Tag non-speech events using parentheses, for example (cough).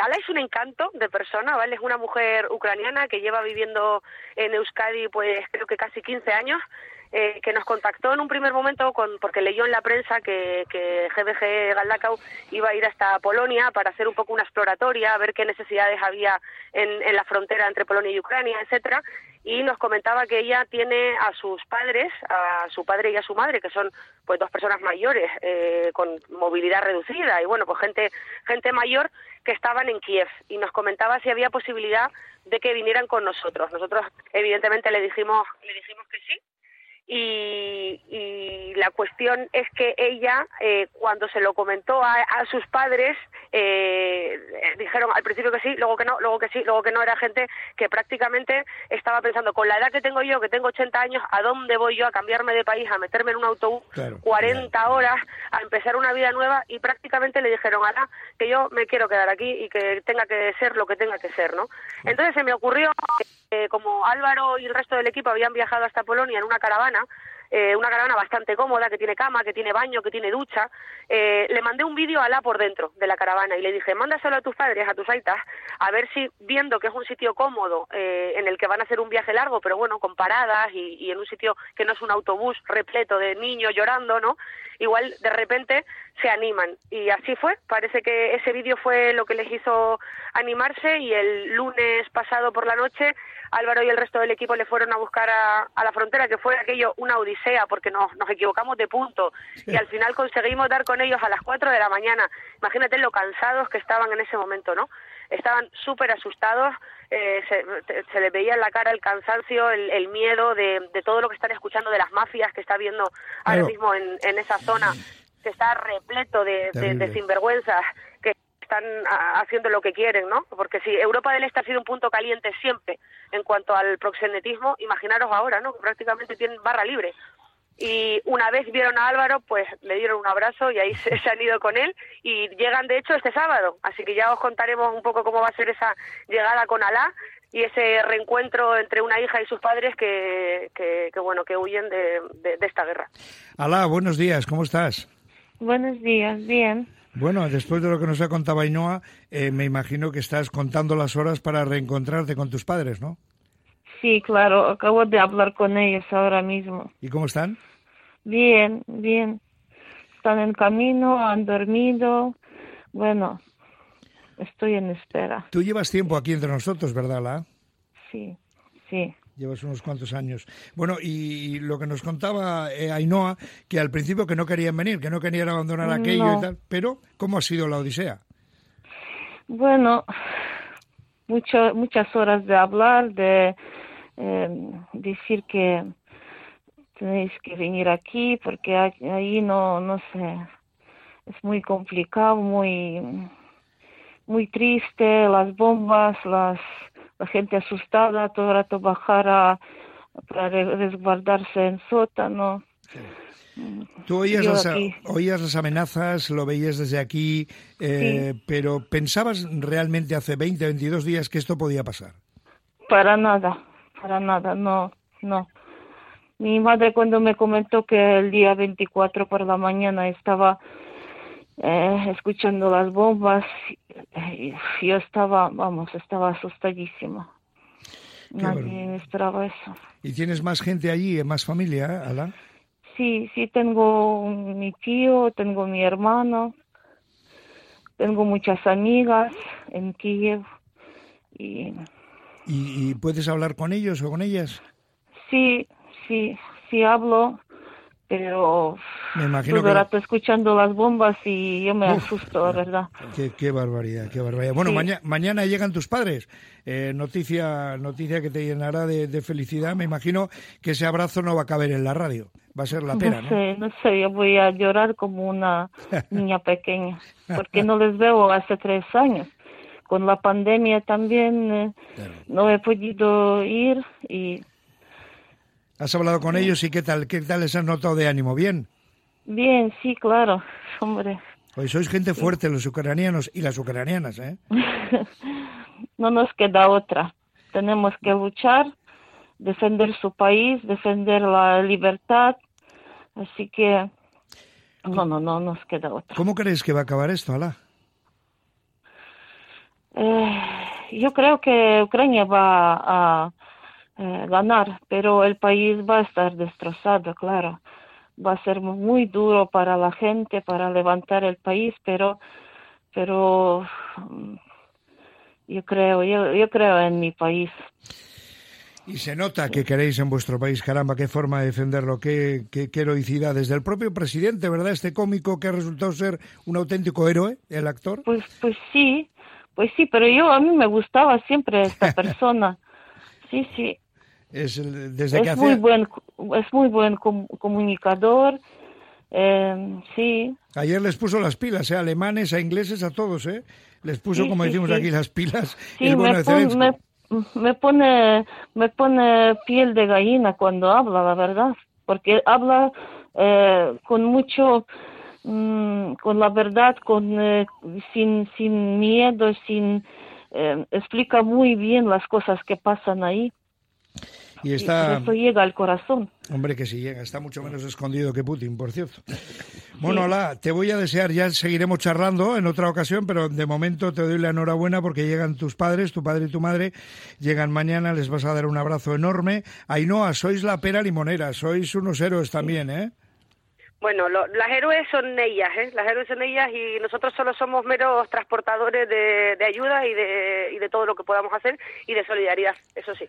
Ala es un encanto de persona, ¿vale? Es una mujer ucraniana que lleva viviendo en Euskadi, pues creo que casi 15 años, eh, que nos contactó en un primer momento con, porque leyó en la prensa que, que GBG Galdakau iba a ir hasta Polonia para hacer un poco una exploratoria, a ver qué necesidades había en, en la frontera entre Polonia y Ucrania, etcétera, y nos comentaba que ella tiene a sus padres, a su padre y a su madre, que son pues dos personas mayores eh, con movilidad reducida y bueno, pues gente gente mayor que estaban en Kiev y nos comentaba si había posibilidad de que vinieran con nosotros. Nosotros evidentemente le dijimos le dijimos que sí y, la cuestión es que ella, eh, cuando se lo comentó a, a sus padres, eh, dijeron al principio que sí, luego que no, luego que sí, luego que no, era gente que prácticamente estaba pensando, con la edad que tengo yo, que tengo 80 años, ¿a dónde voy yo a cambiarme de país, a meterme en un autobús Claro, 40 claro. horas, a empezar una vida nueva? Y prácticamente le dijeron, Ana, que yo me quiero quedar aquí y que tenga que ser lo que tenga que ser, ¿no? Entonces se me ocurrió eh, como Álvaro y el resto del equipo habían viajado hasta Polonia en una caravana, eh, una caravana bastante cómoda, que tiene cama, que tiene baño, que tiene ducha, eh, le mandé un vídeo a la por dentro de la caravana y le dije, mándaselo a tus padres, a tus aitas, a ver si viendo que es un sitio cómodo eh, en el que van a hacer un viaje largo, pero bueno, con paradas y, en un sitio que no es un autobús repleto de niños llorando, ¿no? Igual de repente se animan y así fue. Parece que ese vídeo fue lo que les hizo animarse y el lunes pasado por la noche Álvaro y el resto del equipo le fueron a buscar a, a la frontera, que fue aquello una odisea porque nos, nos equivocamos de punto y al final conseguimos dar con ellos a las 4 de la mañana. Imagínate lo cansados que estaban en ese momento, ¿no? Estaban súper asustados, eh, se, se les veía en la cara el cansancio, el, el miedo de, de todo lo que están escuchando de las mafias que está viendo ahora mismo en, en esa zona, que está repleto de, de, de sinvergüenzas que están a- haciendo lo que quieren, ¿no? Porque si Europa del Este ha sido un punto caliente siempre en cuanto al proxenetismo, imaginaros ahora, ¿no? Que prácticamente tienen barra libre. Y una vez vieron a Álvaro, pues le dieron un abrazo y ahí (laughs) se, se han ido con él y llegan de hecho este sábado. Así que ya os contaremos un poco cómo va a ser esa llegada con Alá y ese reencuentro entre una hija y sus padres que, que, que, bueno, que huyen de, de- de esta guerra. Alá, buenos días, ¿cómo estás? Buenos días, bien. Bueno, después de lo que nos ha contado Ainhoa, eh, me imagino que estás contando las horas para reencontrarte con tus padres, ¿no? Sí, claro, acabo de hablar con ellos ahora mismo. ¿Y cómo están? Bien, bien. Están en camino, han dormido. Bueno, estoy en espera. Tú llevas tiempo aquí entre nosotros, ¿verdad, Alá? Sí, sí. Llevas unos cuantos años. Bueno, y lo que nos contaba eh, Ainhoa, que al principio que no querían venir, que no querían abandonar aquello y tal, pero ¿cómo ha sido la odisea? Bueno, mucho, muchas horas de hablar, de eh, decir que tenéis que venir aquí porque ahí no, no sé, es muy complicado, muy, muy triste, las bombas, las, la gente asustada, todo el rato bajar a, para re- resguardarse en sótano. Tú oías, las, oías las amenazas, lo veías desde aquí, eh, pero ¿pensabas realmente hace 20, 22 días que esto podía pasar? Para nada, para nada, no, no. Mi madre cuando me comentó que el día 24 por la mañana estaba eh, escuchando las bombas, yo estaba, vamos, estaba asustadísima. Nadie bueno. esperaba eso. ¿Y tienes más gente allí, más familia, Alá? Sí, sí, tengo mi tío, tengo mi hermano, tengo muchas amigas en Kiev y ¿Y, y puedes hablar con ellos o con ellas? Sí, sí, sí hablo, pero Me imagino todo el que... rato escuchando las bombas y yo me Uf, asusto, la verdad. Qué, qué barbaridad, qué barbaridad. Bueno, Sí. maña- mañana llegan tus padres. Eh, noticia, noticia que te llenará de, de felicidad. Me imagino que ese abrazo no va a caber en la radio. Va a ser la pena, no sé, no sé, yo voy a llorar como una (laughs) niña pequeña, porque no les veo hace tres años. Con la pandemia también eh, Claro. no he podido ir y ¿Has hablado con ellos y qué tal? ¿Qué tal les has notado de ánimo? ¿Bien? Bien, sí, claro, hombre. Hoy sois gente fuerte, los ucranianos y las ucranianas, ¿eh? (laughs) no nos queda otra. Tenemos que luchar, defender su país, defender la libertad. Así que no, no, no nos queda otra. ¿Cómo crees que va a acabar esto, Alá? Eh, yo creo que Ucrania va a eh, ganar, pero el país va a estar destrozado, claro. Va a ser muy duro para la gente, para levantar el país, pero, pero mm, yo creo, yo, yo creo en mi país. Y se nota que queréis en vuestro país, caramba, qué forma de defenderlo, qué, qué, qué, heroicidad. Desde el propio presidente, ¿verdad? Este cómico que ha resultado ser un auténtico héroe, el actor. Pues, pues sí, pues sí, pero yo a mí me gustaba siempre esta (laughs) persona. Sí, sí. Es, desde es muy buen, es muy buen comunicador. Eh, sí. Ayer les puso las pilas, ¿eh? alemanes, a ingleses, a todos, ¿eh? Les puso, Sí, como sí, decimos sí. aquí, las pilas. Sí, bueno me, pon- me, me pone me pone piel de gallina cuando habla, la verdad, porque habla eh, con mucho mm, con la verdad, con eh, sin sin miedo, sin eh, explica muy bien las cosas que pasan ahí y está, eso llega al corazón. hombre, que si llega, está mucho menos escondido que Putin, por cierto. Bueno, hola, te voy a desear, ya seguiremos charlando en otra ocasión, pero de momento te doy la enhorabuena porque llegan tus padres, tu padre y tu madre, llegan mañana, les vas a dar un abrazo enorme. Ainhoa, sois la pera limonera, sois unos héroes también, ¿eh? Bueno, lo- las héroes son ellas, ¿eh? Las héroes son ellas y nosotros solo somos meros transportadores de, de ayuda y de, y de todo lo que podamos hacer y de solidaridad, eso sí.